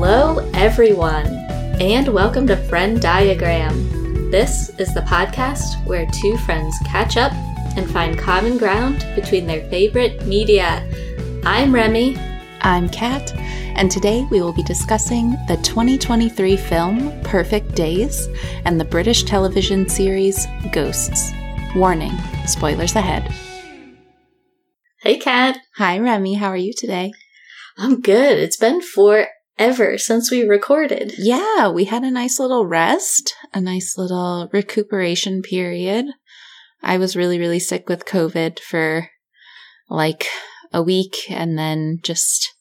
Hello, everyone, and welcome to FrennDiagram. This is the podcast where two friends catch up and find common ground between their favorite media. I'm Remy. I'm Kat, and today we will be discussing the 2023 film Perfect Days and the British television series Ghosts. Warning spoilers ahead. Hey, Kat. Hi, Remy. How are you today? I'm good. It's been forever since we recorded. Yeah, we had a nice little rest, a nice little recuperation period. I was really, really sick with COVID for like a week and then just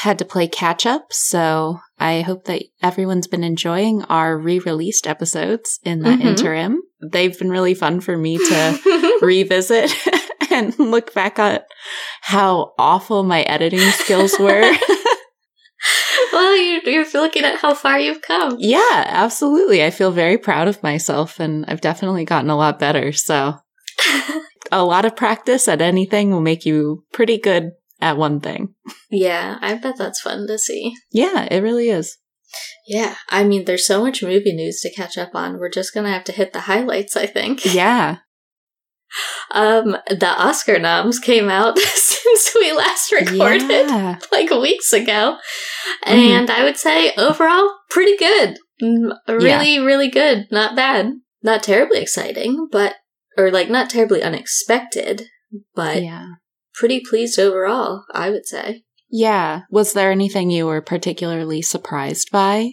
had to play catch up. So I hope that everyone's been enjoying our re released episodes in that Mhm. interim. They've been really fun for me to revisit and look back at how awful my editing skills were. well, you, you're looking at how far you've come. yeah, absolutely. I feel very proud of myself and I've definitely gotten a lot better. So a lot of practice at anything will make you pretty good at one thing. yeah, I bet that's fun to see. Yeah, it really is. Yeah, I mean, there's so much movie news to catch up on. We're just gonna have to hit the highlights, I think. Yeah. Um, the Oscar noms came out since we last recorded, Yeah. like weeks ago, Mhm. and I would say overall pretty good. Mm, Really, really good. Not bad. Not terribly exciting, but or like not terribly unexpected, but Yeah. pretty pleased overall. I would say. Yeah. Was there anything you were particularly surprised by?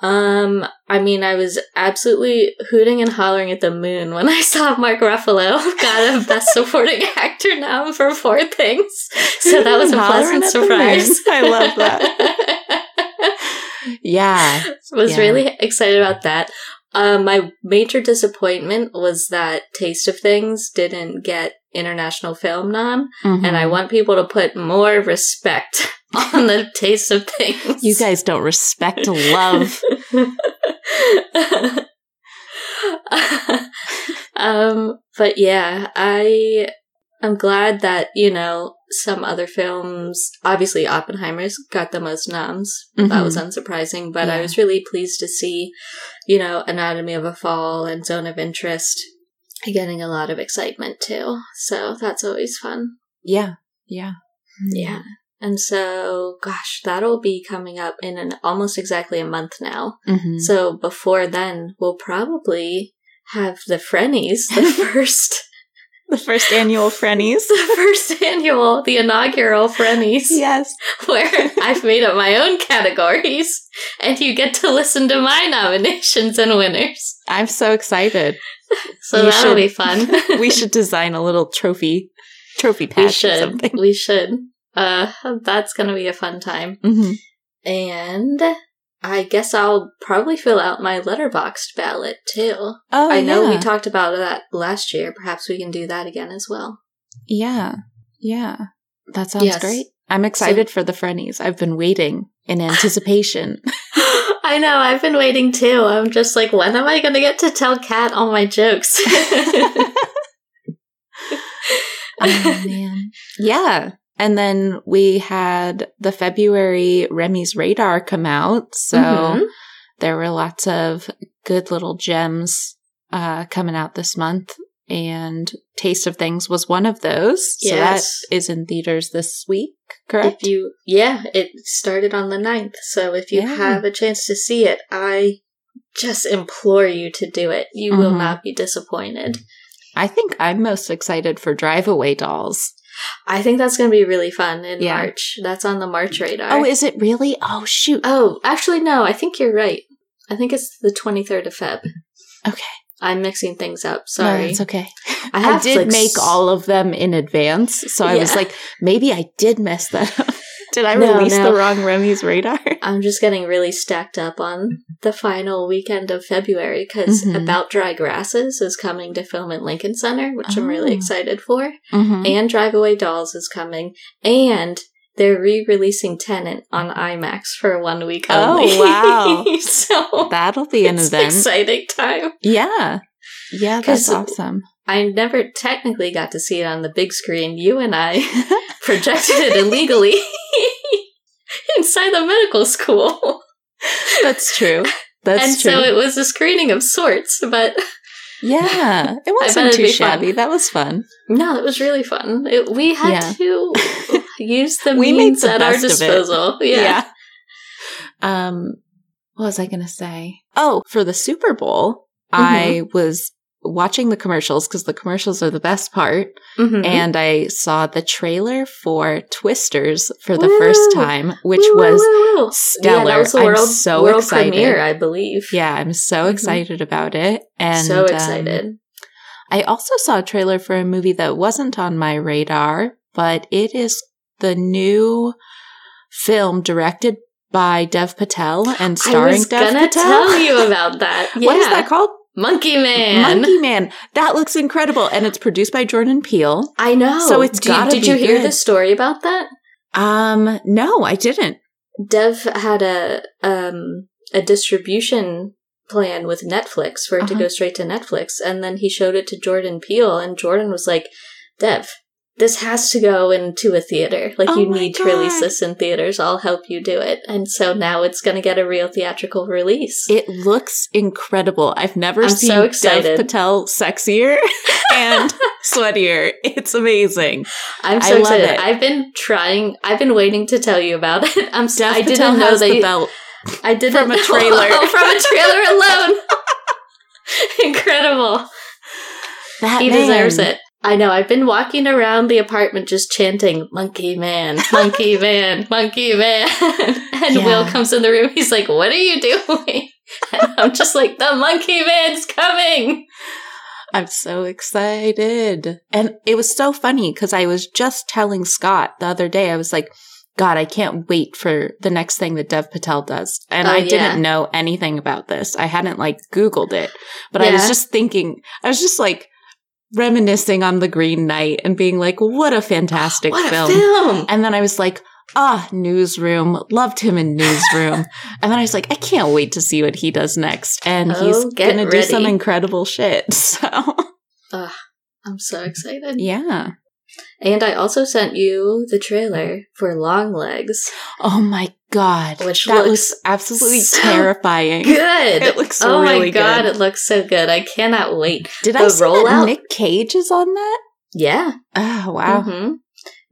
Um, I mean, I was absolutely hooting and hollering at the moon when I saw Mark Ruffalo got a Best Supporting Actor nom for Poor Things. So that was a pleasant at the moon. surprise. I love that. Yeah. was Yeah. really excited about that. Um, my major disappointment was that Taste of Things didn't get international film nom, and I Mhm. want people to put more respect on the Taste of Things. You guys don't respect love. um, but yeah, I I'm glad that you know some other films. Obviously, Oppenheimer's got the most noms. That Mhm. was unsurprising, but I was really pleased to see, you know, Anatomy of a Fall and Zone of Interest getting a lot of excitement too. So that's always fun. Yeah. Yeah. Yeah. And so, gosh, that'll be coming up in an almost exactly a month now. Mhm. So before then, we'll probably have the Frennies, the first, The first annual Frennies. the first annual, the inaugural Frennies, yes. where I've made up my own categories, and you get to listen to my nominations and winners. I'm so excited. So You that'll should- be fun. we should design a little trophy trophy patch we or something. we should. Uh, that's gonna be a fun time. hmm And I guess I'll probably fill out my Letterboxd ballot too. Oh, I know yeah. we talked about that last year. Perhaps we can do that again as well. Yeah. Yeah. That sounds Yes. great. I'm excited for the Frennies. I've been waiting in anticipation. I know, I've been waiting too. I'm just like, when am I going to get to tell Kat all my jokes? oh man. Yeah. And then we had the February Remy's Radar come out. So Mhm. there were lots of good little gems uh, coming out this month. And Taste of Things was one of those. So Yes. that is in theaters this week, correct? If you, yeah, it started on the 9th. So if you Yeah. have a chance to see it, I just implore you to do it. You will Mhm. not be disappointed. I think I'm most excited for Drive Away Dolls. I think that's going to be really fun in Yeah. March. That's on the March radar. Oh, is it really? Oh, shoot. oh, actually, no, I think you're right. I think it's the 23rd of Feb. Okay. I'm mixing things up. No, Sorry. it's okay. I I, did like, make all of them in advance, so I was like, maybe I did mess that up. did I No, release no. the wrong Remy's radar? I'm just getting really stacked up on the final weekend of February because Mhm. About Dry Grasses is coming to film at Lincoln Center, which I'm really Oh. excited for. Mm-hmm. And Drive Away Dolls is coming. And they're re-releasing Tenet on IMAX for one week only. Oh, wow. so That'll be an it's event. exciting time. Yeah. Yeah, that's awesome. I never technically got to see it on the big screen. You and I projected it illegally inside the medical school. That's true. That's and true. so it was a screening of sorts, but yeah, it wasn't too be fun. shabby. That was fun. no, it was really fun. It, we had Yeah. to use the We means the at our best of it. disposal. Yeah. Um, what was I going to say? Oh, for the Super Bowl, Mm-hmm. I was watching the commercials because the commercials are the best part. Mhm. And I saw the trailer for Twisters for the Woo! first time, which Woo, was stellar. Yeah, was the I'm world, so world excited. premiere, I believe. yeah, I'm so Mhm. excited about it. And so um, excited. I also saw a trailer for a movie that wasn't on my radar, but it is the new film directed by Dev Patel and starring Dev Patel. I was Dev gonna Patel. tell you about that. What is that called? Monkey Man. Monkey Man. That looks incredible, and it's produced by Jordan Peele. I know. So it's Do gotta Did you hear good. the story about that? Um, no, I didn't. Dev had a um a distribution plan with Netflix for it to Uh-huh. go straight to Netflix, and then he showed it to Jordan Peele, and Jordan was like, "Dev, this has to go into a theater. Like Oh you need to release this in theaters. I'll help you do it." And so now it's going to get a real theatrical release. It looks incredible. I've never I'm seen so excited. Dev Patel sexier and sweatier. It's amazing. I'm I so love excited. it. I've been trying. I've been waiting to tell you about it. I'm. Dev I Patel didn't know has that. the belt. I didn't from a trailer. Oh, from a trailer alone. Incredible. That He man. deserves it. I know. I've been walking around the apartment just chanting "Monkey Man, Monkey Man, Monkey Man," and Yeah. Will comes in the room. He's like, "What are you doing?" And I'm just like, "The Monkey Man's coming." I'm so excited. And it was so funny because I was just telling Scott the other day, I was like, God, I can't wait for the next thing that Dev Patel does. And Oh, I yeah. didn't know anything about this. I hadn't like Googled it, but I was just thinking, I was just like reminiscing on The Green Knight and being like, what a fantastic What a film. film! And then I was like, ah, Newsroom. Loved him in Newsroom. and then I was like, I can't wait to see what he does next. And Oh, he's going to do some incredible shit. So, I'm so excited. yeah. And I also sent you the trailer for Longlegs. Oh my God. Which that looks looks absolutely so terrifying. Good. It looks so good. oh my god, good. it looks so good. I cannot wait. Did The I see that rollout- Nick Cage is on that? Yeah. Oh, wow. hmm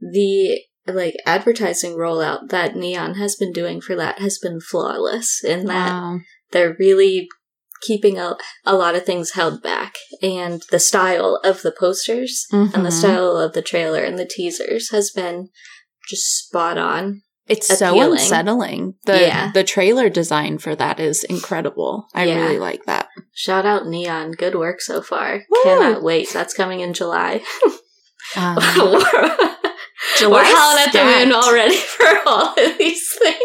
The like advertising rollout that Neon has been doing for that has been flawless in that Wow. they're really keeping a, a lot of things held back and the style of the posters and the Mhm. style of the trailer and the teasers has been just spot on. It's so unsettling. The Yeah. the trailer design for that is incredible. I Yeah. really like that. Shout out Neon, good work so far. Woo! Cannot wait. That's coming in July. Um, We're July howling at the moon already for all of these things.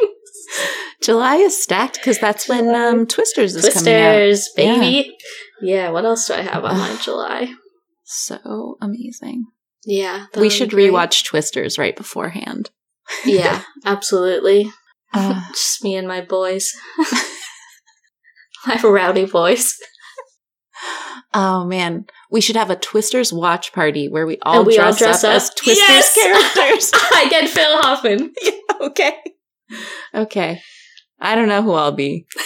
July is stacked because that's when um, Twisters is coming out. Twisters, baby. Yeah. what else do I have on my July? So amazing. Yeah. we should rewatch Twisters right beforehand. Yeah, absolutely. Uh, Just me and my boys. my rowdy boys. oh man, we should have a Twisters watch party where we all, we all dress, dress up, up. as Twisters Yes! characters. I get Phil Hoffman. okay. Okay. I don't know who I'll be.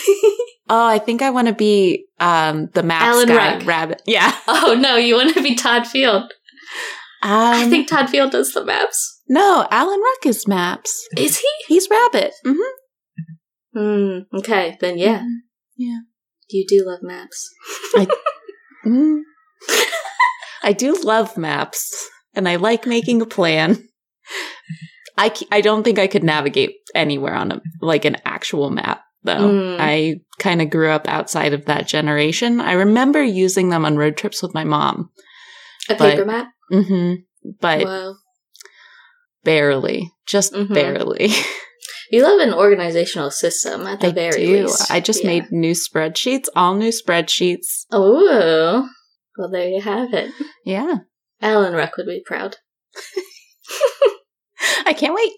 Oh, I think I want to be um the maps Alan guy, Ruck. rabbit. Yeah. Oh no, you want to be Todd Field? Um, I think Todd Field does the maps. no. Alan Ruck is maps. Is he? He's rabbit. Mm-hmm. Hmm. Okay, then yeah, Yeah. you do love maps. Mm. I do love maps, and I like making a plan. I I don't think I could navigate anywhere on a like an actual map though. Mm. I kind of grew up outside of that generation. I remember using them on road trips with my mom. A But- paper map. Mm-hmm. But Wow. barely, just Mhm. barely. You love an organizational system at the I very do. least. I just Yeah. made new spreadsheets, all new spreadsheets. Oh, well, there you have it. Yeah, Alan Ruck would be proud. I can't wait.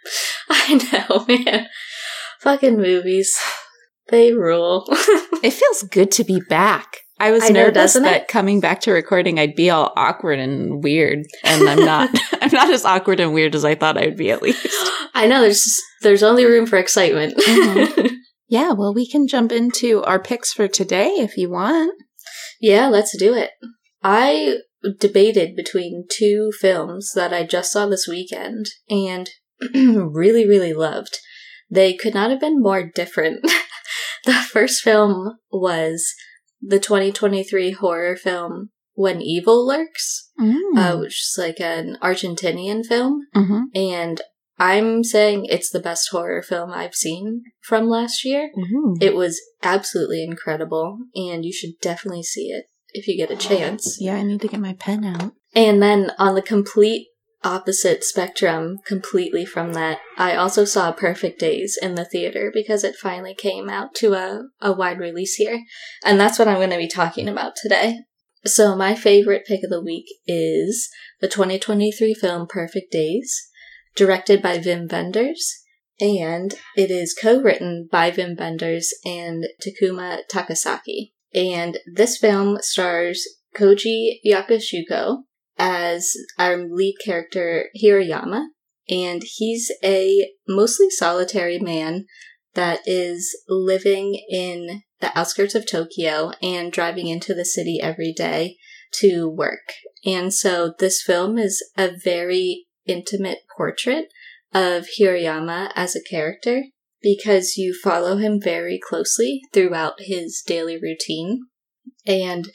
I know, man. Fucking movies. They rule. It feels good to be back. I was I know, nervous doesn't it? that coming back to recording, I'd be all awkward and weird, and I'm not. I'm not as awkward and weird as I thought I would be. At least. I know there's there's only room for excitement. Mhm. Yeah. Well, we can jump into our picks for today if you want. yeah, let's do it. I debated between two films that I just saw this weekend and really, really loved. They could not have been more different. the first film was the 2023 horror film When Evil Lurks, uh, which is like an Argentinian film. Mhm. And I'm saying it's the best horror film I've seen from last year. Ooh. It was absolutely incredible, and you should definitely see it if you get a chance. Yeah, I need to get my pen out. And then on the complete opposite spectrum, completely from that, I also saw Perfect Days in the theater because it finally came out to a, a wide release here. And that's what I'm going to be talking about today. So, my favorite pick of the week is the 2023 film Perfect Days, directed by Wim Wenders. And it is co written by Wim Wenders and Takuma Takasaki. And this film stars Koji Yakusho as our lead character, Hirayama. And he's a mostly solitary man that is living in the outskirts of Tokyo and driving into the city every day to work. And so this film is a very intimate portrait of Hirayama as a character because you follow him very closely throughout his daily routine. And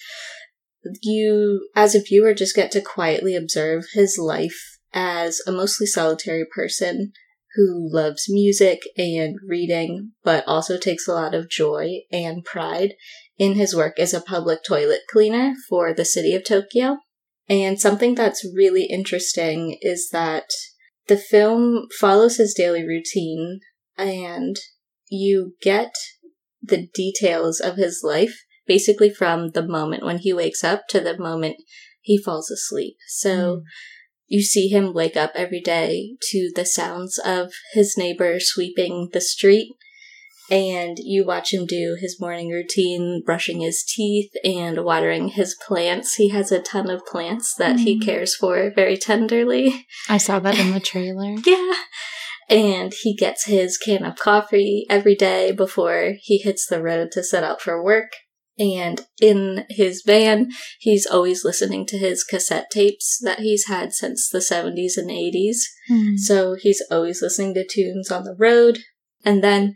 you, as a viewer, just get to quietly observe his life as a mostly solitary person who loves music and reading, but also takes a lot of joy and pride in his work as a public toilet cleaner for the city of Tokyo. And something that's really interesting is that the film follows his daily routine and you get the details of his life basically from the moment when he wakes up to the moment he falls asleep. So you see him wake up every day to the sounds of his neighbor sweeping the street and you watch him do his morning routine, brushing his teeth and watering his plants. He has a ton of plants that he Mm. cares for very tenderly. I saw that in the trailer. Yeah. And he gets his can of coffee every day before he hits the road to set out for work. And in his van, he's always listening to his cassette tapes that he's had since the 70s and 80s. Hmm. So he's always listening to tunes on the road. And then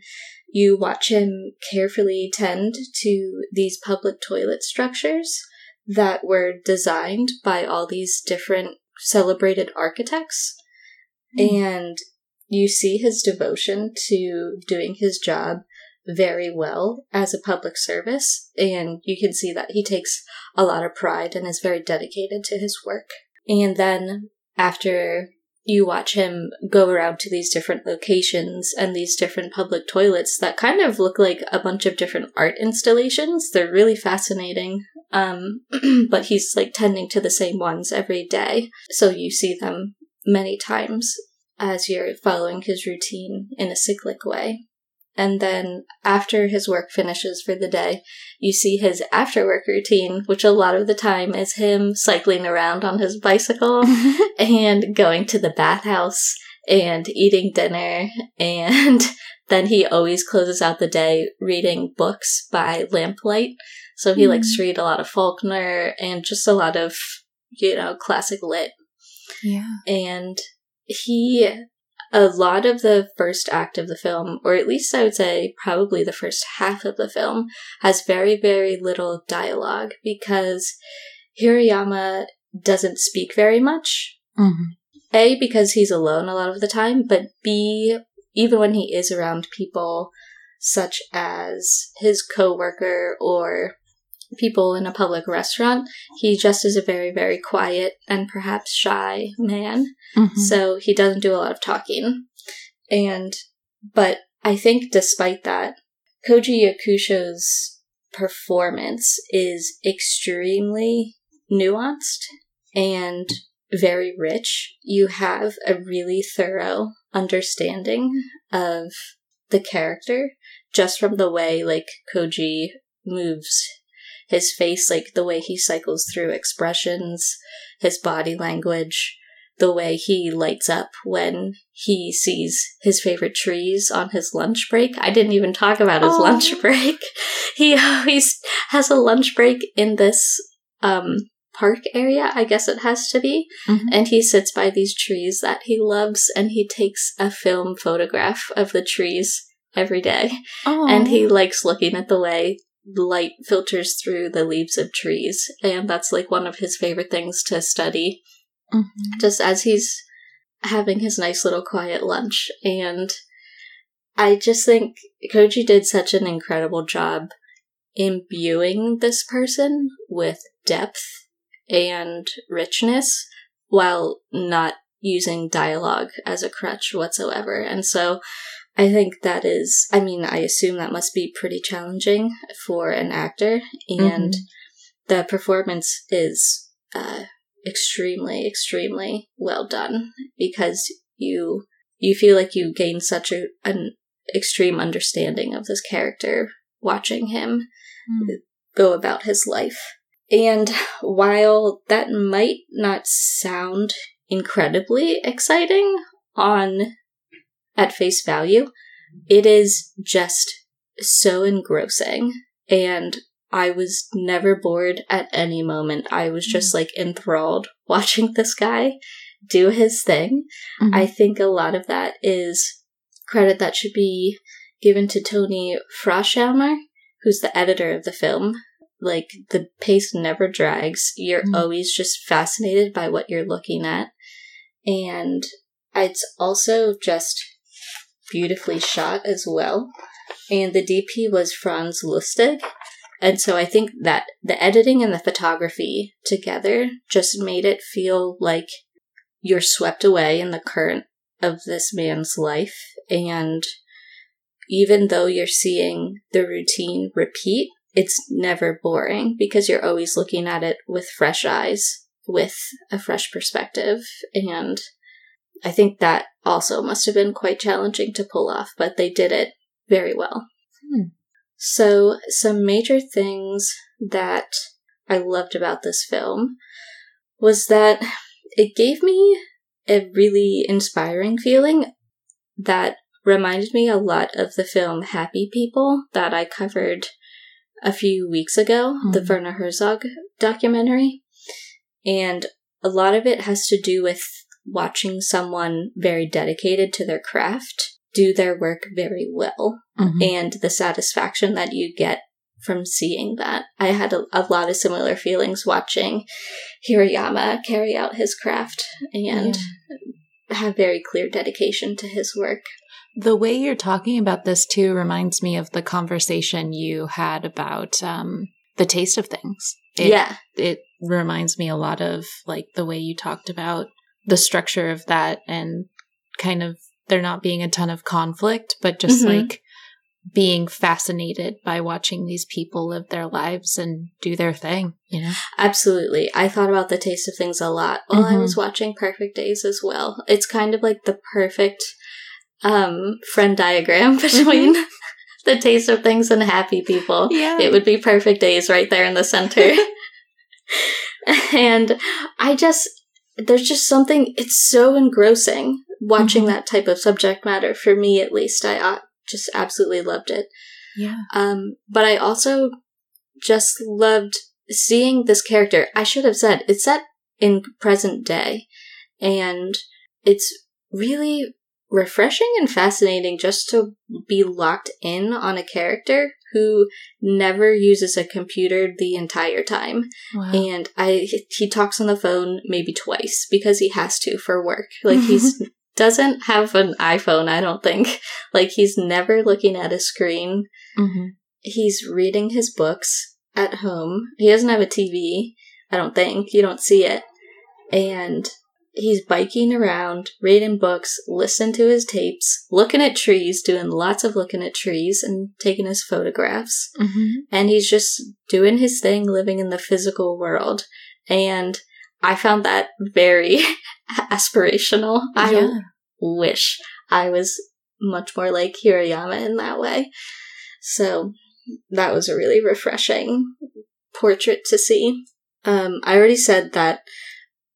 you watch him carefully tend to these public toilet structures that were designed by all these different celebrated architects. Hmm. And you see his devotion to doing his job very well as a public service. And you can see that he takes a lot of pride and is very dedicated to his work. And then after you watch him go around to these different locations and these different public toilets that kind of look like a bunch of different art installations. They're really fascinating. Um, but he's like tending to the same ones every day. So you see them many times as you're following his routine in a cyclic way. And then after his work finishes for the day, you see his after work routine, which a lot of the time is him cycling around on his bicycle and going to the bathhouse and eating dinner. And then he always closes out the day reading books by lamplight. So he Hmm. likes to read a lot of Faulkner and just a lot of, you know, classic lit. yeah. And he, a lot of the first act of the film, or at least I would say probably the first half of the film, has very, very little dialogue because Hirayama doesn't speak very much. Mhm. A, because he's alone a lot of the time, but B, even when he is around people such as his coworker or people in a public restaurant, he just is a very, very quiet and perhaps shy man. Mhm. So he doesn't do a lot of talking. And, but I think despite that, Koji Yakusho's performance is extremely nuanced and very rich. You have a really thorough understanding of the character just from the way like Koji moves his face, like the way he cycles through expressions, his body language, the way he lights up when he sees his favorite trees on his lunch break. I didn't even talk about his Aw. lunch break. He always has a lunch break in this um park area, I guess it has to be. Mhm. And he sits by these trees that he loves and he takes a film photograph of the trees every day. And he likes looking at the way light filters through the leaves of trees. And that's like one of his favorite things to study Mhm. just as he's having his nice little quiet lunch. And I just think Koji did such an incredible job imbuing this person with depth and richness while not using dialogue as a crutch whatsoever. And so I think that is, I mean, I assume that must be pretty challenging for an actor. And the performance is uh, extremely, extremely well done because you you feel like you gain such a, an extreme understanding of this character watching him Mm. go about his life. And while that might not sound incredibly exciting on at face value, it is just so engrossing and I was never bored at any moment. I was just like enthralled watching this guy do his thing. Mhm. I think a lot of that is credit that should be given to Toni Froschhammer, who's the editor of the film. Like, the pace never drags. You're Mm. always just fascinated by what you're looking at. And it's also just beautifully shot as well. And the DP was Franz Lustig. And so I think that the editing and the photography together just made it feel like you're swept away in the current of this man's life. And even though you're seeing the routine repeat, it's never boring because you're always looking at it with fresh eyes, with a fresh perspective. And I think that also must have been quite challenging to pull off, but they did it very well. Hmm. So, some major things that I loved about this film was that it gave me a really inspiring feeling that reminded me a lot of the film Happy People that I covered a few weeks ago, the Mhm. Werner Herzog documentary. And a lot of it has to do with watching someone very dedicated to their craft do their work very well Mhm. and the satisfaction that you get from seeing that. I had a, a lot of similar feelings watching Hirayama carry out his craft and have very clear dedication to his work. The way you're talking about this too reminds me of the conversation you had about um, the taste of things. It, yeah. it reminds me a lot of like the way you talked about the structure of that and kind of there not being a ton of conflict, but just Mhm. like being fascinated by watching these people live their lives and do their thing, you know? Absolutely. I thought about the taste of things a lot while I Mhm. was watching Perfect Days as well. It's kind of like the perfect um friend diagram between the taste of things and happy people. Yeah. It would be perfect days right there in the center. and I just, there's just something, it's so engrossing watching Mhm. that type of subject matter. For me, at least, I uh, just absolutely loved it. yeah. Um, but I also just loved seeing this character. I should have said it's set in present day, and it's really refreshing and fascinating just to be locked in on a character who never uses a computer the entire time. Wow. And I he talks on the phone maybe twice because he has to for work. Like he's doesn't have an iPhone, I don't think. Like he's never looking at a screen Mhm. he's reading his books at home. He doesn't have a TV, I don't think. You don't see it. And he's biking around, reading books, listening to his tapes, looking at trees, doing lots of looking at trees and taking his photographs. Mhm. And he's just doing his thing, living in the physical world. And I found that very aspirational. I Yeah. wish I was much more like Hirayama in that way. So that was a really refreshing portrait to see. Um, I already said that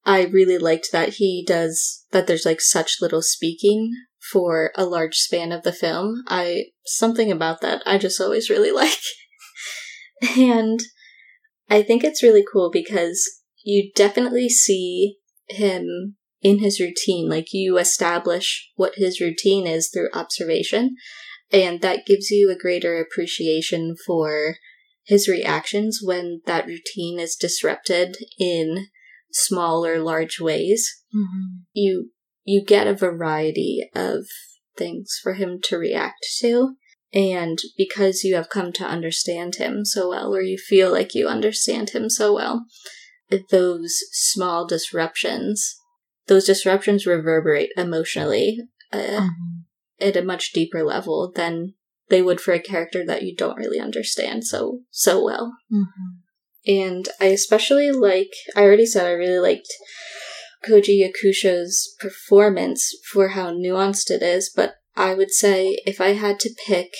I really liked that he does that. There's like such little speaking for a large span of the film. I something about that I just always really like. and I think it's really cool because you definitely see him in his routine. Like you establish what his routine is through observation, and that gives you a greater appreciation for his reactions when that routine is disrupted in small or large ways. Mm-hmm. You you get a variety of things for him to react to. And because you have come to understand him so well, or you feel like you understand him so well, those small disruptions, those disruptions reverberate emotionally uh, mm-hmm. at a much deeper level than they would for a character that you don't really understand so so well. Mm-hmm. And I especially like, I already said I really liked Koji Yakusho's performance for how nuanced it is, but I would say if I had to pick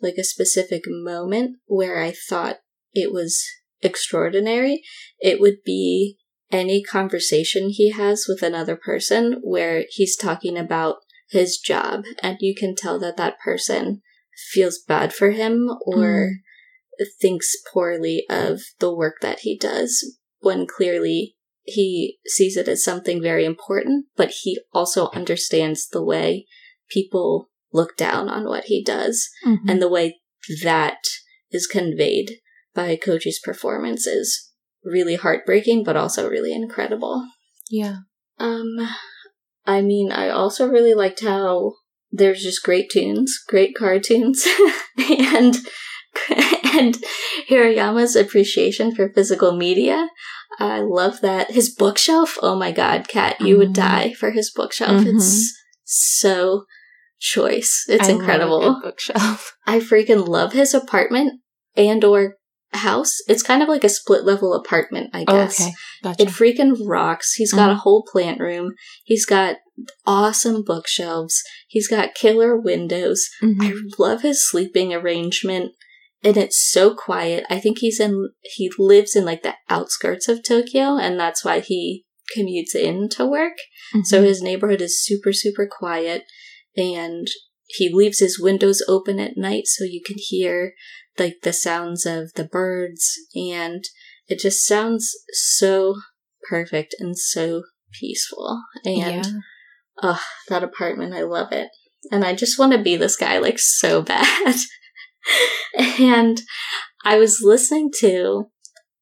like a specific moment where I thought it was extraordinary, it would be any conversation he has with another person where he's talking about his job and you can tell that that person feels bad for him or mm. Thinks poorly of the work that he does when clearly he sees it as something very important, but he also understands the way people look down on what he does mm-hmm. and the way that is conveyed by Koji's performance is really heartbreaking, but also really incredible. Yeah. Um, I mean, I also really liked how there's just great tunes, great cartoons, and and Hirayama's appreciation for physical media. I love that. His bookshelf, oh my god, Kat, you mm-hmm. would die for his bookshelf. Mm-hmm. It's so choice. It's I incredible. bookshelf. I freaking love his apartment and or house. It's kind of like a split level apartment, I guess. Oh, okay. Gotcha. It freaking rocks. He's got mm-hmm. a whole plant room. He's got awesome bookshelves. He's got killer windows. Mm-hmm. I love his sleeping arrangement. And it's so quiet. I think he's in, he lives in like the outskirts of Tokyo, and that's why he commutes in to work. Mm-hmm. So his neighborhood is super, super quiet. And he leaves his windows open at night so you can hear like the sounds of the birds and it just sounds so perfect and so peaceful and yeah. oh that apartment i love it and i just want to be this guy like so bad and i was listening to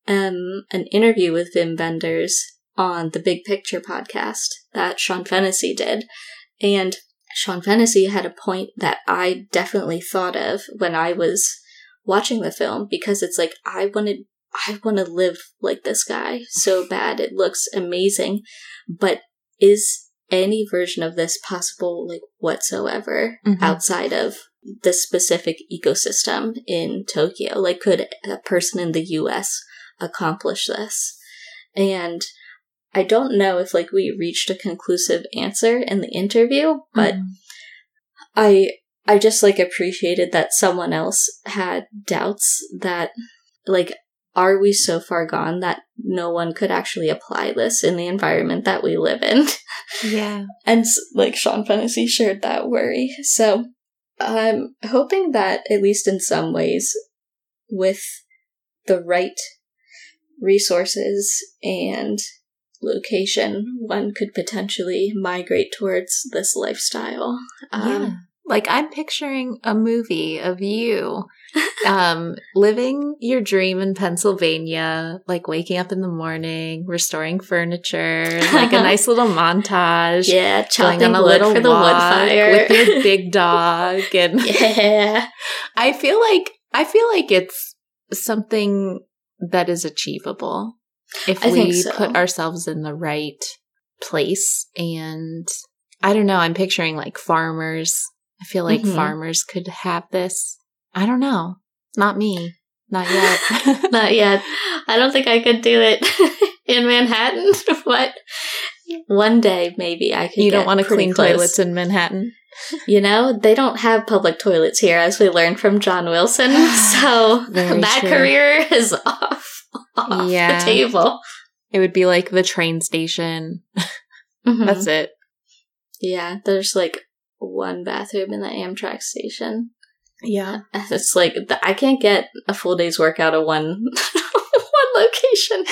um an interview with Wim Wenders on the big picture podcast that sean fennessy did and sean fennessy had a point that i definitely thought of when i was watching the film because it's like I wanted I want to live like this guy so bad. It looks amazing. But is any version of this possible like whatsoever mm-hmm. outside of the specific ecosystem in Tokyo? Like could a person in the US accomplish this? And I don't know if like we reached a conclusive answer in the interview, but mm-hmm. I I just like appreciated that someone else had doubts that like are we so far gone that no one could actually apply this in the environment that we live in? Yeah. and like Sean Fennessy shared that worry. So I'm hoping that at least in some ways with the right resources and location, one could potentially migrate towards this lifestyle. Um. Like I'm picturing a movie of you um living your dream in Pennsylvania, like waking up in the morning, restoring furniture, like a nice little montage. Yeah, chopping on a little for the wood fire with your big dog and Yeah. I feel like I feel like it's something that is achievable if I we so. put ourselves in the right place and I don't know, I'm picturing like farmers I feel like mm-hmm. farmers could have this. I don't know. Not me. Not yet. Not yet. I don't think I could do it in Manhattan, but one day maybe I could. You don't want to clean close. toilets in Manhattan? You know, they don't have public toilets here, as we learned from John Wilson. So that true. career is off. off Yeah. the table. It would be like the train station. Mhm. That's it. yeah, there's like one bathroom in the Amtrak station. Yeah. It's like I can't get a full day's work out of one one location.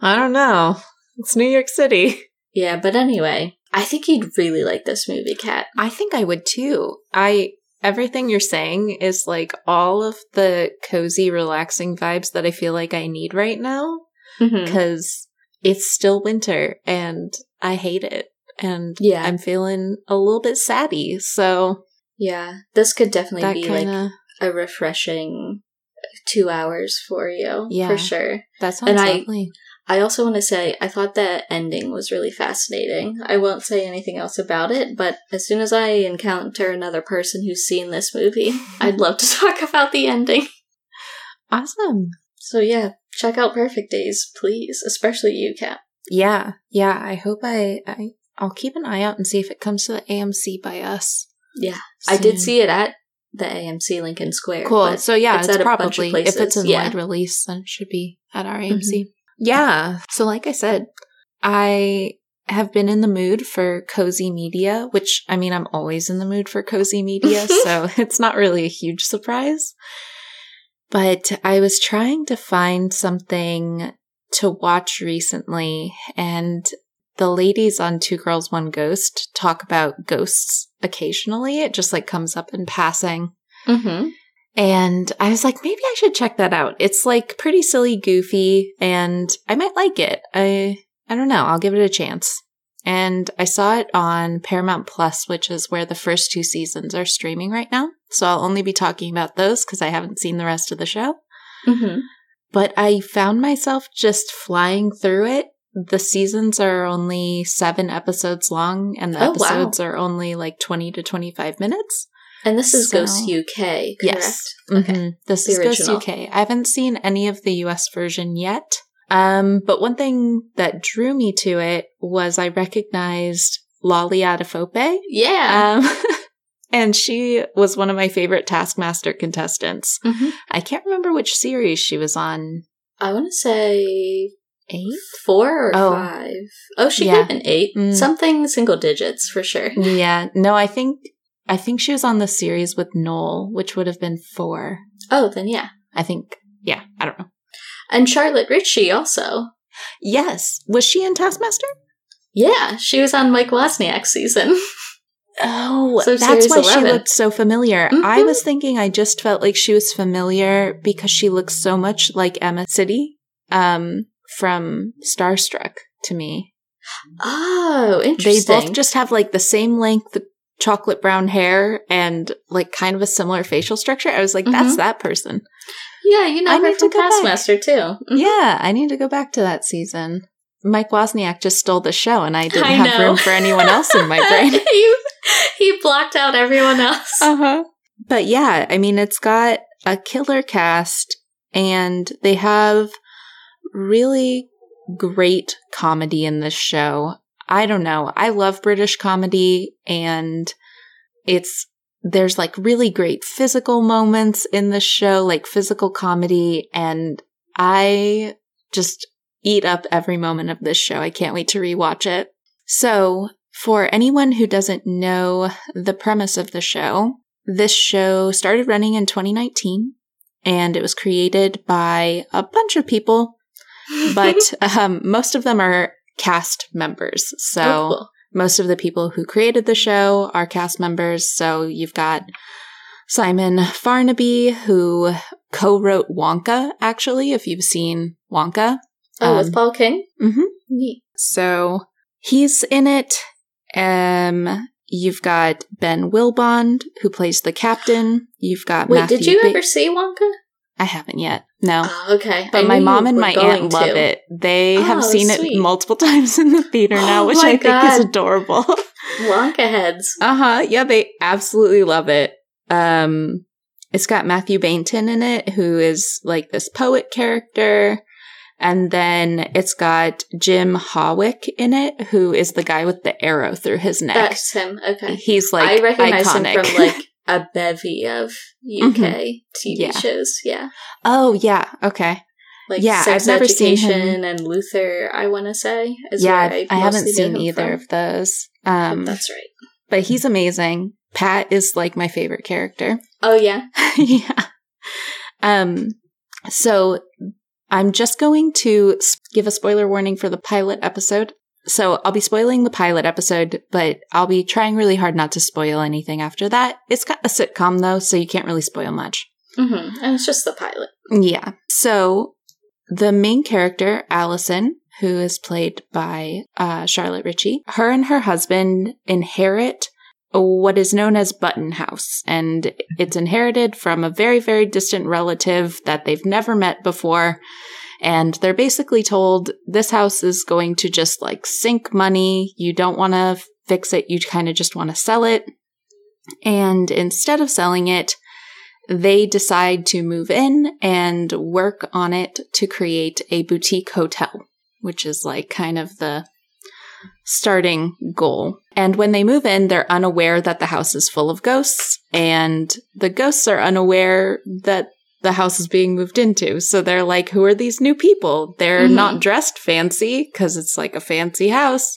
I don't know. It's New York City. Yeah, but anyway, I think you'd really like this movie, Kat. I think I would too. I everything you're saying is like all of the cozy, relaxing vibes that I feel like I need right now Mm-hmm. because it's still winter and I hate it. And Yeah. I'm feeling a little bit saddy. So Yeah, this could definitely be kind like a refreshing uh, two hours for you, Yeah. for sure. that sounds and I- lovely. I also want to say I thought that ending was really fascinating. I won't say anything else about it, but as soon as I encounter another person who's seen this movie, I'd love to talk about the ending. awesome. So yeah, check out Perfect Days, please, especially you, Kat. Yeah, yeah. I hope I, I I'll keep an eye out and see if it comes to the AMC by us. Yeah, I did see it at the AMC Lincoln Square. Cool. So yeah, it's it's, at a bunch of probably if it's in yeah. wide release, then it should be at our. AMC. Mm-hmm. Yeah. So like I said, I have been in the mood for cozy media, which I mean I'm always in the mood for cozy media, so it's not really a huge surprise. But I was trying to find something to watch recently and the ladies on Two Girls One Ghost talk about ghosts occasionally. It just like comes up in passing. mm-hmm. And I was like, maybe I should check that out. It's like pretty silly, goofy, and I might like it. I I don't know. I'll give it a chance. And I saw it on Paramount Plus, which is where the first two seasons are streaming right now. So I'll only be talking about those because I haven't seen the rest of the show. Mm-hmm. But I found myself just flying through it. The seasons are only seven episodes long, and the Oh, wow. episodes are only like 20 to 25 minutes. And this is So- Ghost UK, correct? Yes. Okay. Mhm. This The is Ghost. UK. I haven't seen any of the US version yet. Um, but one thing that drew me to it was I recognized Lolly Adefope. Yeah. Um, and she was one of my favorite Taskmaster contestants. hmm I can't remember which series she was on. I want to say Eight? four or Oh. five. Oh, she Yeah. could have been eight. Mm. Something single digits for sure. Yeah. No, I think I think she was on the series with Noel, which would have been four. Oh, then yeah. I think. Yeah, I don't know. And Charlotte Ritchie also. Yes. Was she in Taskmaster? Yeah, she was on Mike Wozniak's season. Oh, So that's why she looked so familiar. I Mhm. was thinking I just felt like she was familiar because she looks so much like Emma Sidi um, from Starstruck to me. Oh, interesting. They both just have like the same length chocolate brown hair and like kind of a similar facial structure. I was like, that's Mhm. that person. yeah, you know I her need to go back. Taskmaster too. Mhm. Yeah, I need to go back to that season. Mike Wozniak just stole the show and I didn't I have know. room for anyone else in my brain. he, he blocked out everyone else. Uh-huh. But yeah, I mean, it's got a killer cast and they have really great comedy in this show. I don't know. I love British comedy and it's there's like really great physical moments in the show, like physical comedy and I just eat up every moment of this show. I can't wait to rewatch it. So, for anyone who doesn't know the premise of the show, this show started running in 2019 and it was created by a bunch of people, but um, most of them are cast members. So, Oh, cool. most of the people who created the show are cast members. So, you've got Simon Farnaby, who co wrote Wonka, actually, if you've seen Wonka. oh, Um, with Paul King? mhm. Neat. So he's in it. Um, you've got Ben Willbond who plays the captain. You've got Wait, Matthew did you Ba- ever see Wonka? I haven't yet. No. Oh, okay. But I my mom and my aunt love it. They Oh, have seen sweet. it multiple times in the theater now, Oh which I think is adorable. Wonka heads. uh huh. Yeah, they absolutely love it. Um, it's got Mathew Baynton in it, who is like this poet character. And then it's got Jim Howick in it, who is the guy with the arrow through his neck. That's him. Okay. He's like I recognize iconic. him from like a bevy of UK TV Yeah. shows. Yeah. oh yeah, okay. Like Yeah, Sex I've never seen Education and Luther, I want to say. Is yeah, I, I haven't seen either from. of those. Um, That's right. but he's amazing. Pat is like my favorite character. Oh, yeah. yeah. Um, so I'm just going to give a spoiler warning for the pilot episode. So I'll be spoiling the pilot episode, but I'll be trying really hard not to spoil anything after that. It's got a sitcom though, so you can't really spoil much. hmm And it's just the pilot. Yeah. So the main character, Allison, who is played by uh, Charlotte Ritchie, her and her husband inherit what is known as Button House. And it's inherited from a very, very distant relative that they've never met before. And they're basically told this house is going to just like sink money. You don't want to fix it. You kind of just want to sell it. And instead of selling it, they decide to move in and work on it to create a boutique hotel, which is like kind of the starting goal. And when they move in, they're unaware that the house is full of ghosts, and the ghosts are unaware that the house is being moved into. So they're like, who are these new people? They're Mhm. not dressed fancy because it's like a fancy house.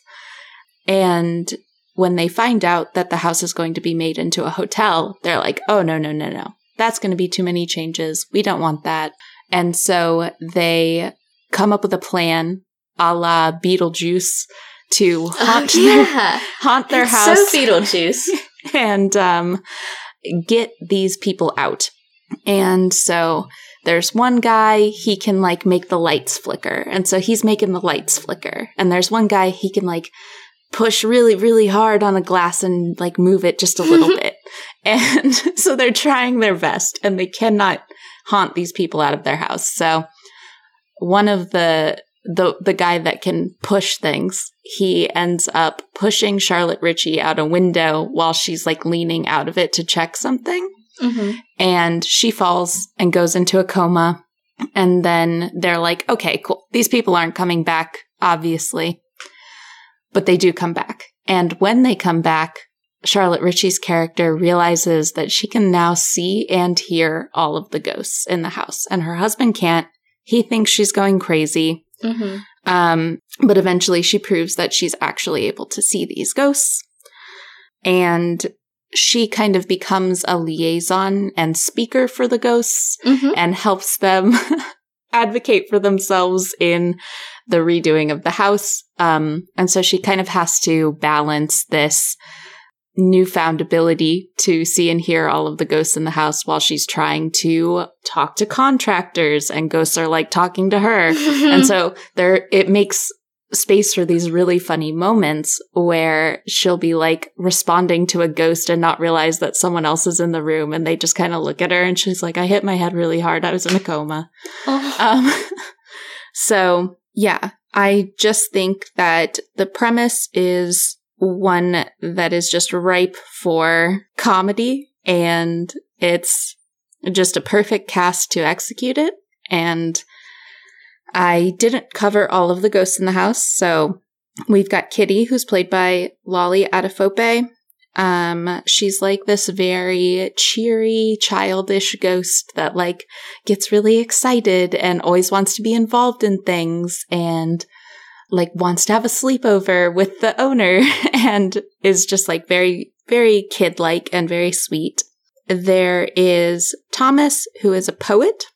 And when they find out that the house is going to be made into a hotel, they're like, oh, no, no, no, no. That's going to be too many changes. We don't want that. And so they come up with a plan a la Beetlejuice to haunt, oh, their, haunt their It's house So Beetlejuice. and um, get these people out. And so there's one guy, he can like make the lights flicker. And so he's making the lights flicker. And there's one guy, he can like push really, really hard on a glass and like move it just a little bit. And so they're trying their best and they cannot haunt these people out of their house. So one of the the the guy that can push things, he ends up pushing Charlotte Ritchie out a window while she's like leaning out of it to check something hmm and she falls and goes into a coma. And then they're like, okay, cool. These people aren't coming back, obviously. But they do come back. And when they come back, Charlotte Ritchie's character realizes that she can now see and hear all of the ghosts in the house. And her husband can't. He thinks she's going crazy. hmm Um, but eventually she proves that she's actually able to see these ghosts. And she kind of becomes a liaison and speaker for the ghosts hmm and helps them advocate for themselves in the redoing of the house. Um, and so she kind of has to balance this newfound ability to see and hear all of the ghosts in the house while she's trying to talk to contractors and ghosts are like talking to her and so there it makes space for these really funny moments where she'll be like responding to a ghost and not realize that someone else is in the room and they just kind of look at her and she's like i hit my head really hard i was in a coma Oh. um so yeah i just think that the premise is one that is just ripe for comedy and it's just a perfect cast to execute it and I didn't cover all of the ghosts in the house, so we've got Kitty, who's played by Lolly Adefope. Um, she's like this very cheery, childish ghost that like gets really excited and always wants to be involved in things and like wants to have a sleepover with the owner and is just like very, very kid like and very sweet. There is Thomas, who is a poet.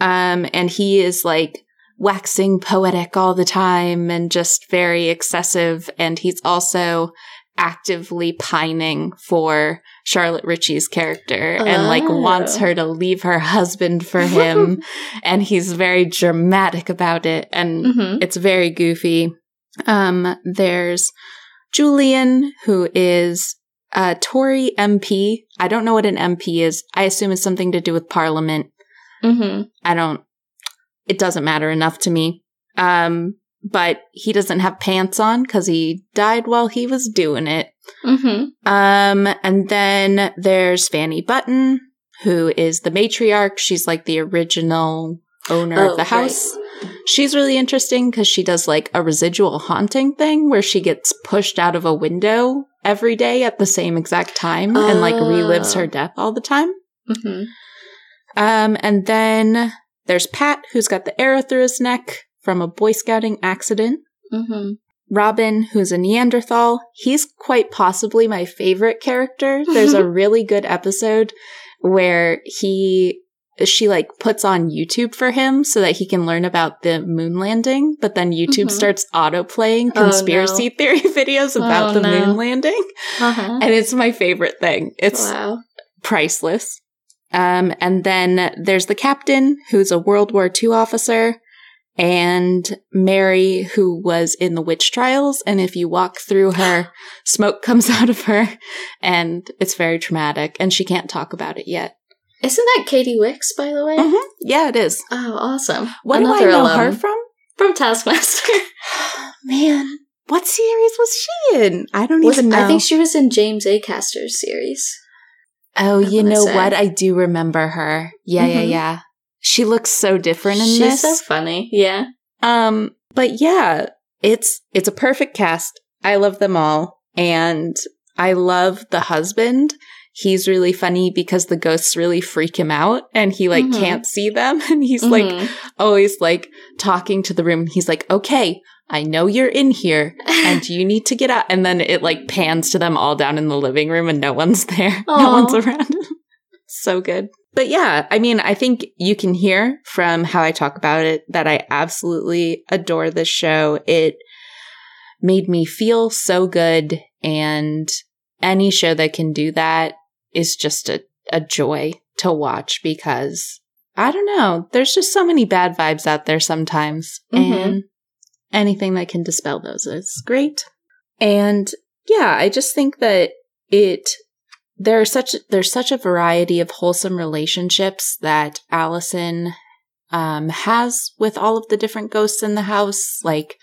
Um, and he is like waxing poetic all the time and just very excessive. And he's also actively pining for Charlotte Ritchie's character and like Oh. wants her to leave her husband for him. and he's very dramatic about it. And hmm it's very goofy. Um, there's Julian, who is a Tory MP. I don't know what an MP is. I assume it's something to do with Parliament. hmm I don't, it doesn't matter enough to me. Um, but he doesn't have pants on because he died while he was doing it. hmm Um, and then there's Fanny Button, who is the matriarch. She's like the original owner Oh, of the right. house. She's really interesting because she does like a residual haunting thing where she gets pushed out of a window every day at the same exact time and like relives Oh. her death all the time. hmm Um, and then there's Pat, who's got the arrow through his neck from a Boy Scouting accident. Mm-hmm. Robin, who's a Neanderthal. He's quite possibly my favorite character. There's a really good episode where he she like puts on YouTube for him so that he can learn about the moon landing, but then YouTube Mhm. starts auto playing Oh, conspiracy theory videos about Oh, the no. moon landing. Uh-huh. And it's my favorite thing. It's wow. priceless. Um, and then there's the captain, who's a World War II officer, and Mary, who was in the witch trials. And if you walk through her, smoke comes out of her, and it's very traumatic, and she can't talk about it yet. Isn't that Katy Wix, by the way? Mhm. Yeah, it is. Oh, awesome. What Another do I know alum her from? From Taskmaster. Man, what series was she in? I don't Was- even know. I think she was in James Acaster's series. Oh, you know say. what? I do remember her. Yeah, yeah, Mhm. yeah. She looks so different in She's this. so funny. Yeah. Um, but yeah, it's it's a perfect cast. I love them all, and I love the husband. He's really funny because the ghosts really freak him out, and he like Mhm. can't see them, and he's like Mhm. always like talking to the room. He's like, "Okay, I know you're in here, and you need to get out." And then it like pans to them all down in the living room, and no one's there. No one's around. so good. But yeah, I mean, I think you can hear from how I talk about it that I absolutely adore this show. It made me feel so good, and any show that can do that is just a, a joy to watch because I don't know, there's just so many bad vibes out there sometimes, Mhm. and anything that can dispel those is great. And yeah, I just think that it there are such there's such a variety of wholesome relationships that Allison um, has with all of the different ghosts in the house. Like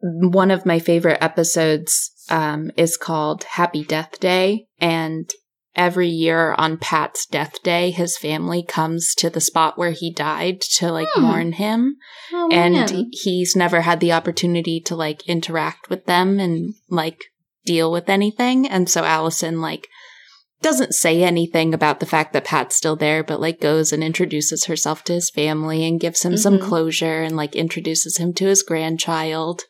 one of my favorite episodes um, is called Happy Death Day, and every year on Pat's death day, his family comes to the spot where he died to like Hmm. mourn him Oh, and man. he's never had the opportunity to like interact with them and like deal with anything and so allison like doesn't say anything about the fact that pat's still there but like goes and introduces herself to his family and gives him some Mhm. closure and like introduces him to his grandchild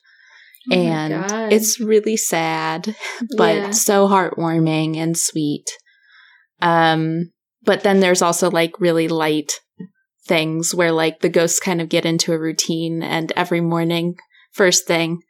Oh and it's really sad but Yeah. so heartwarming and sweet um but then there's also like really light things where like the ghosts kind of get into a routine and every morning first thing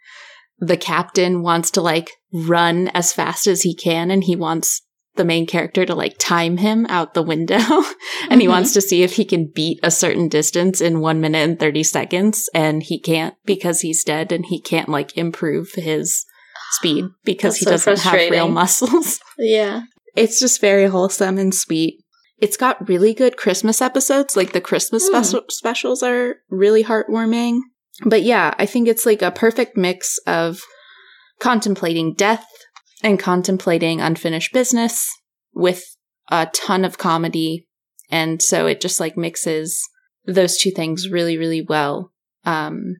the captain wants to like run as fast as he can and he wants the main character to like time him out the window and he Mhm. wants to see if he can beat a certain distance in 1 minute and 30 seconds and he can't because he's dead and he can't like improve his speed because That's he so doesn't have real muscles yeah. It's just very wholesome and sweet. It's got really good Christmas episodes. Like the Christmas special- specials are really heartwarming. But yeah, I think it's like a perfect mix of contemplating death and contemplating unfinished business with a ton of comedy. And so it just like mixes those two things really, really well um,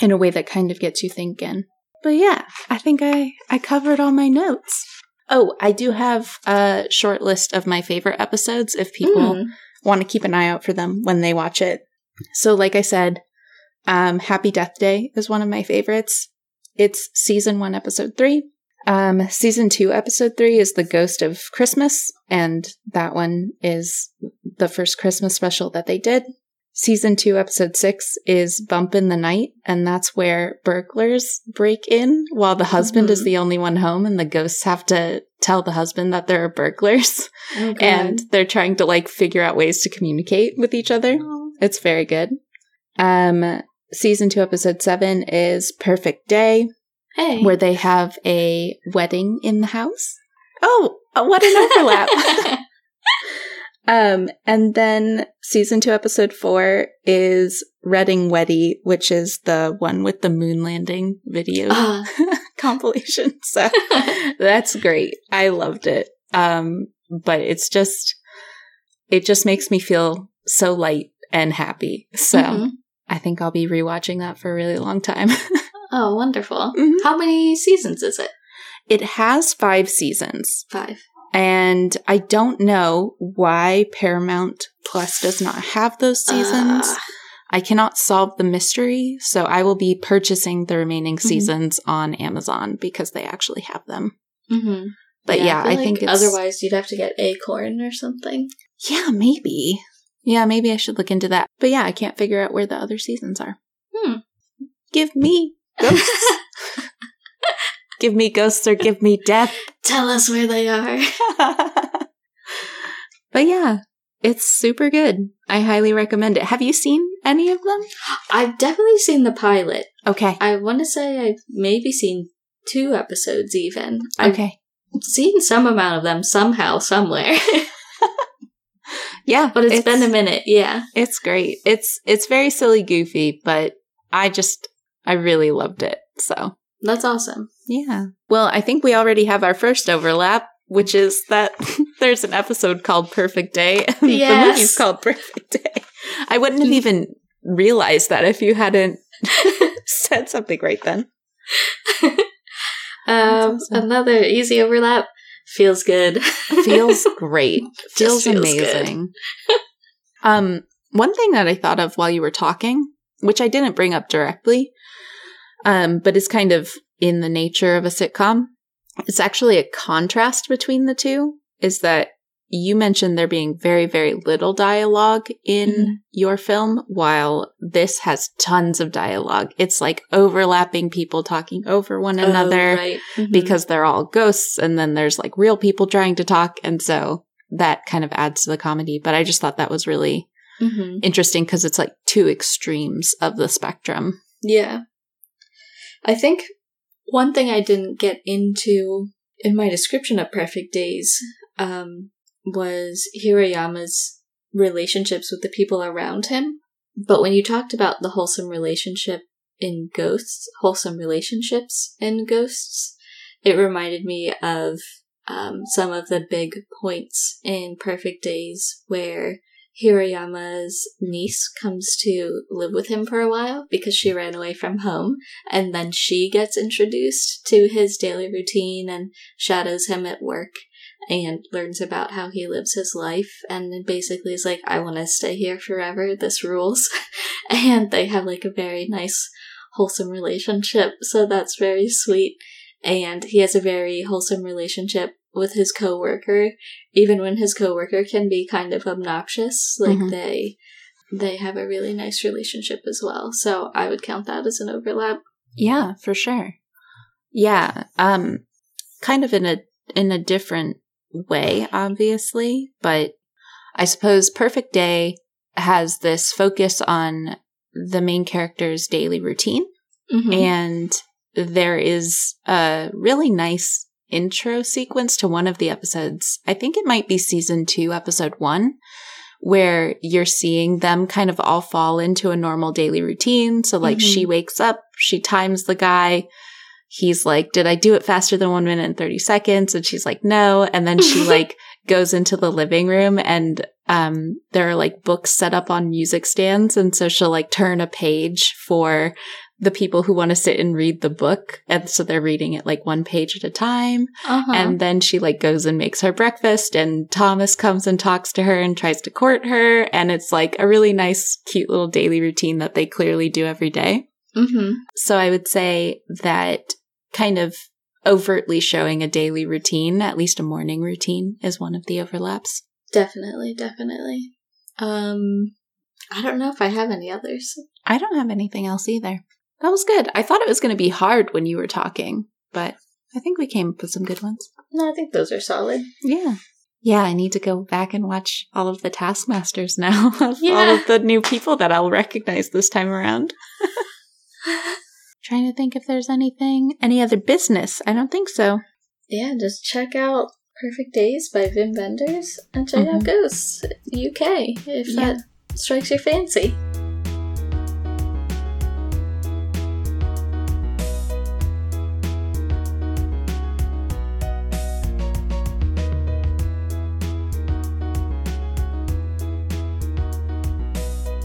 in a way that kind of gets you thinking. But yeah, I think I, I covered all my notes. Oh, I do have a short list of my favorite episodes if people Mm. want to keep an eye out for them when they watch it. So, like I said, um, Happy Death Day is one of my favorites. It's season one, episode three. Um, season two, episode three is The Ghost of Christmas, and that one is the first Christmas special that they did. Season two, episode six is Bump in the Night, and that's where burglars break in while the husband is Mhm. the only one home, and the ghosts have to tell the husband that there are burglars, Oh, and they're trying to like figure out ways to communicate with each other. Oh. It's very good. Um, season two, episode seven is Perfect Day, hey. where they have a wedding in the house. Oh, uh, what an overlap! um, and then season two, episode four is Redding Weddy, which is the one with the moon landing video Ah. compilation. So that's great. I loved it. Um, but it's just, it just makes me feel so light and happy. So Mhm. I think I'll be rewatching that for a really long time. Oh, wonderful. Mhm. How many seasons is it? It has five seasons. Five. And I don't know why Paramount Plus does not have those seasons. Uh, I cannot solve the mystery, so I will be purchasing the remaining Mhm. seasons on Amazon because they actually have them. mhm. But yeah, I, feel think like it's otherwise you'd have to get Acorn or something. Yeah, maybe. Yeah, maybe I should look into that. But yeah, I can't figure out where the other seasons are. Hmm. Give me ghosts. Give me ghosts or give me death. Tell us where they are. but yeah, it's super good. I highly recommend it. Have you seen any of them? I've definitely seen the pilot. Okay. I want to say I've maybe seen two episodes even. I've Okay. seen some amount of them somehow, somewhere. Yeah, but it's been a minute, yeah. It's great. It's it's very silly goofy, but I just I really loved it. So, That's awesome. Yeah. Well, I think we already have our first overlap, which is that there's an episode called Perfect Day and the movie's called Perfect Day. I wouldn't have even realized that if you hadn't said something right then. Um, awesome. Another easy overlap. Feels good. Feels great. Feels, feels amazing. um, one thing that I thought of while you were talking, which I didn't bring up directly, um, but is kind of in the nature of a sitcom, it's actually a contrast between the two. Is that you mentioned there being very, very little dialogue in Mhm. your film, while this has tons of dialogue. It's like overlapping people talking over one another Oh, right. Mhm. because they're all ghosts and then there's like real people trying to talk and so that kind of adds to the comedy but i just thought that was really Mhm. interesting because it's like two extremes of the spectrum Yeah. I think one thing I didn't get into in my description of Perfect Days um, was Hirayama's relationships with the people around him. But when you talked about the wholesome relationship in Ghosts, wholesome relationships in Ghosts, it reminded me of um, some of the big points in Perfect Days where Hirayama's niece comes to live with him for a while because she ran away from home, and then she gets introduced to his daily routine and shadows him at work and learns about how he lives his life and basically is like, I want to stay here forever, this rules. and they have like a very nice, wholesome relationship, so that's very sweet. And he has a very wholesome relationship with his coworker, even when his coworker can be kind of obnoxious. Like Mhm. they they have a really nice relationship as well. So I would count that as an overlap. yeah for sure yeah um kind of in a in a different way obviously but i suppose perfect day has this focus on the main character's daily routine Mhm. and there is a really nice intro sequence to one of the episodes. I think it might be season two, episode one, where you're seeing them kind of all fall into a normal daily routine. So, like, Mhm. she wakes up, she times the guy. He's like, Did I do it faster than one minute and 30 seconds? And she's like, No. And then she, like, goes into the living room and um, there are like books set up on music stands. And so she'll like turn a page for the people who want to sit and read the book. And so they're reading it like one page at a time. uh-huh. And then she like goes and makes her breakfast and Thomas comes and talks to her and tries to court her. And it's like a really nice, cute little daily routine that they clearly do every day. hmm So I would say that kind of overtly showing a daily routine, at least a morning routine, is one of the overlaps. Definitely, definitely. Um, I don't know if I have any others. I don't have anything else either. That was good. I thought it was going to be hard when you were talking, but I think we came up with some good ones. No, I think those are solid. Yeah. Yeah, I need to go back and watch all of the Taskmasters now of all of the new people that I'll recognize this time around. Trying to think if there's anything, any other business. I don't think so. Yeah, just check out Perfect Days by Wim Wenders and check out Mhm. Ghosts UK if Yeah. that strikes your fancy.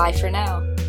Bye for now.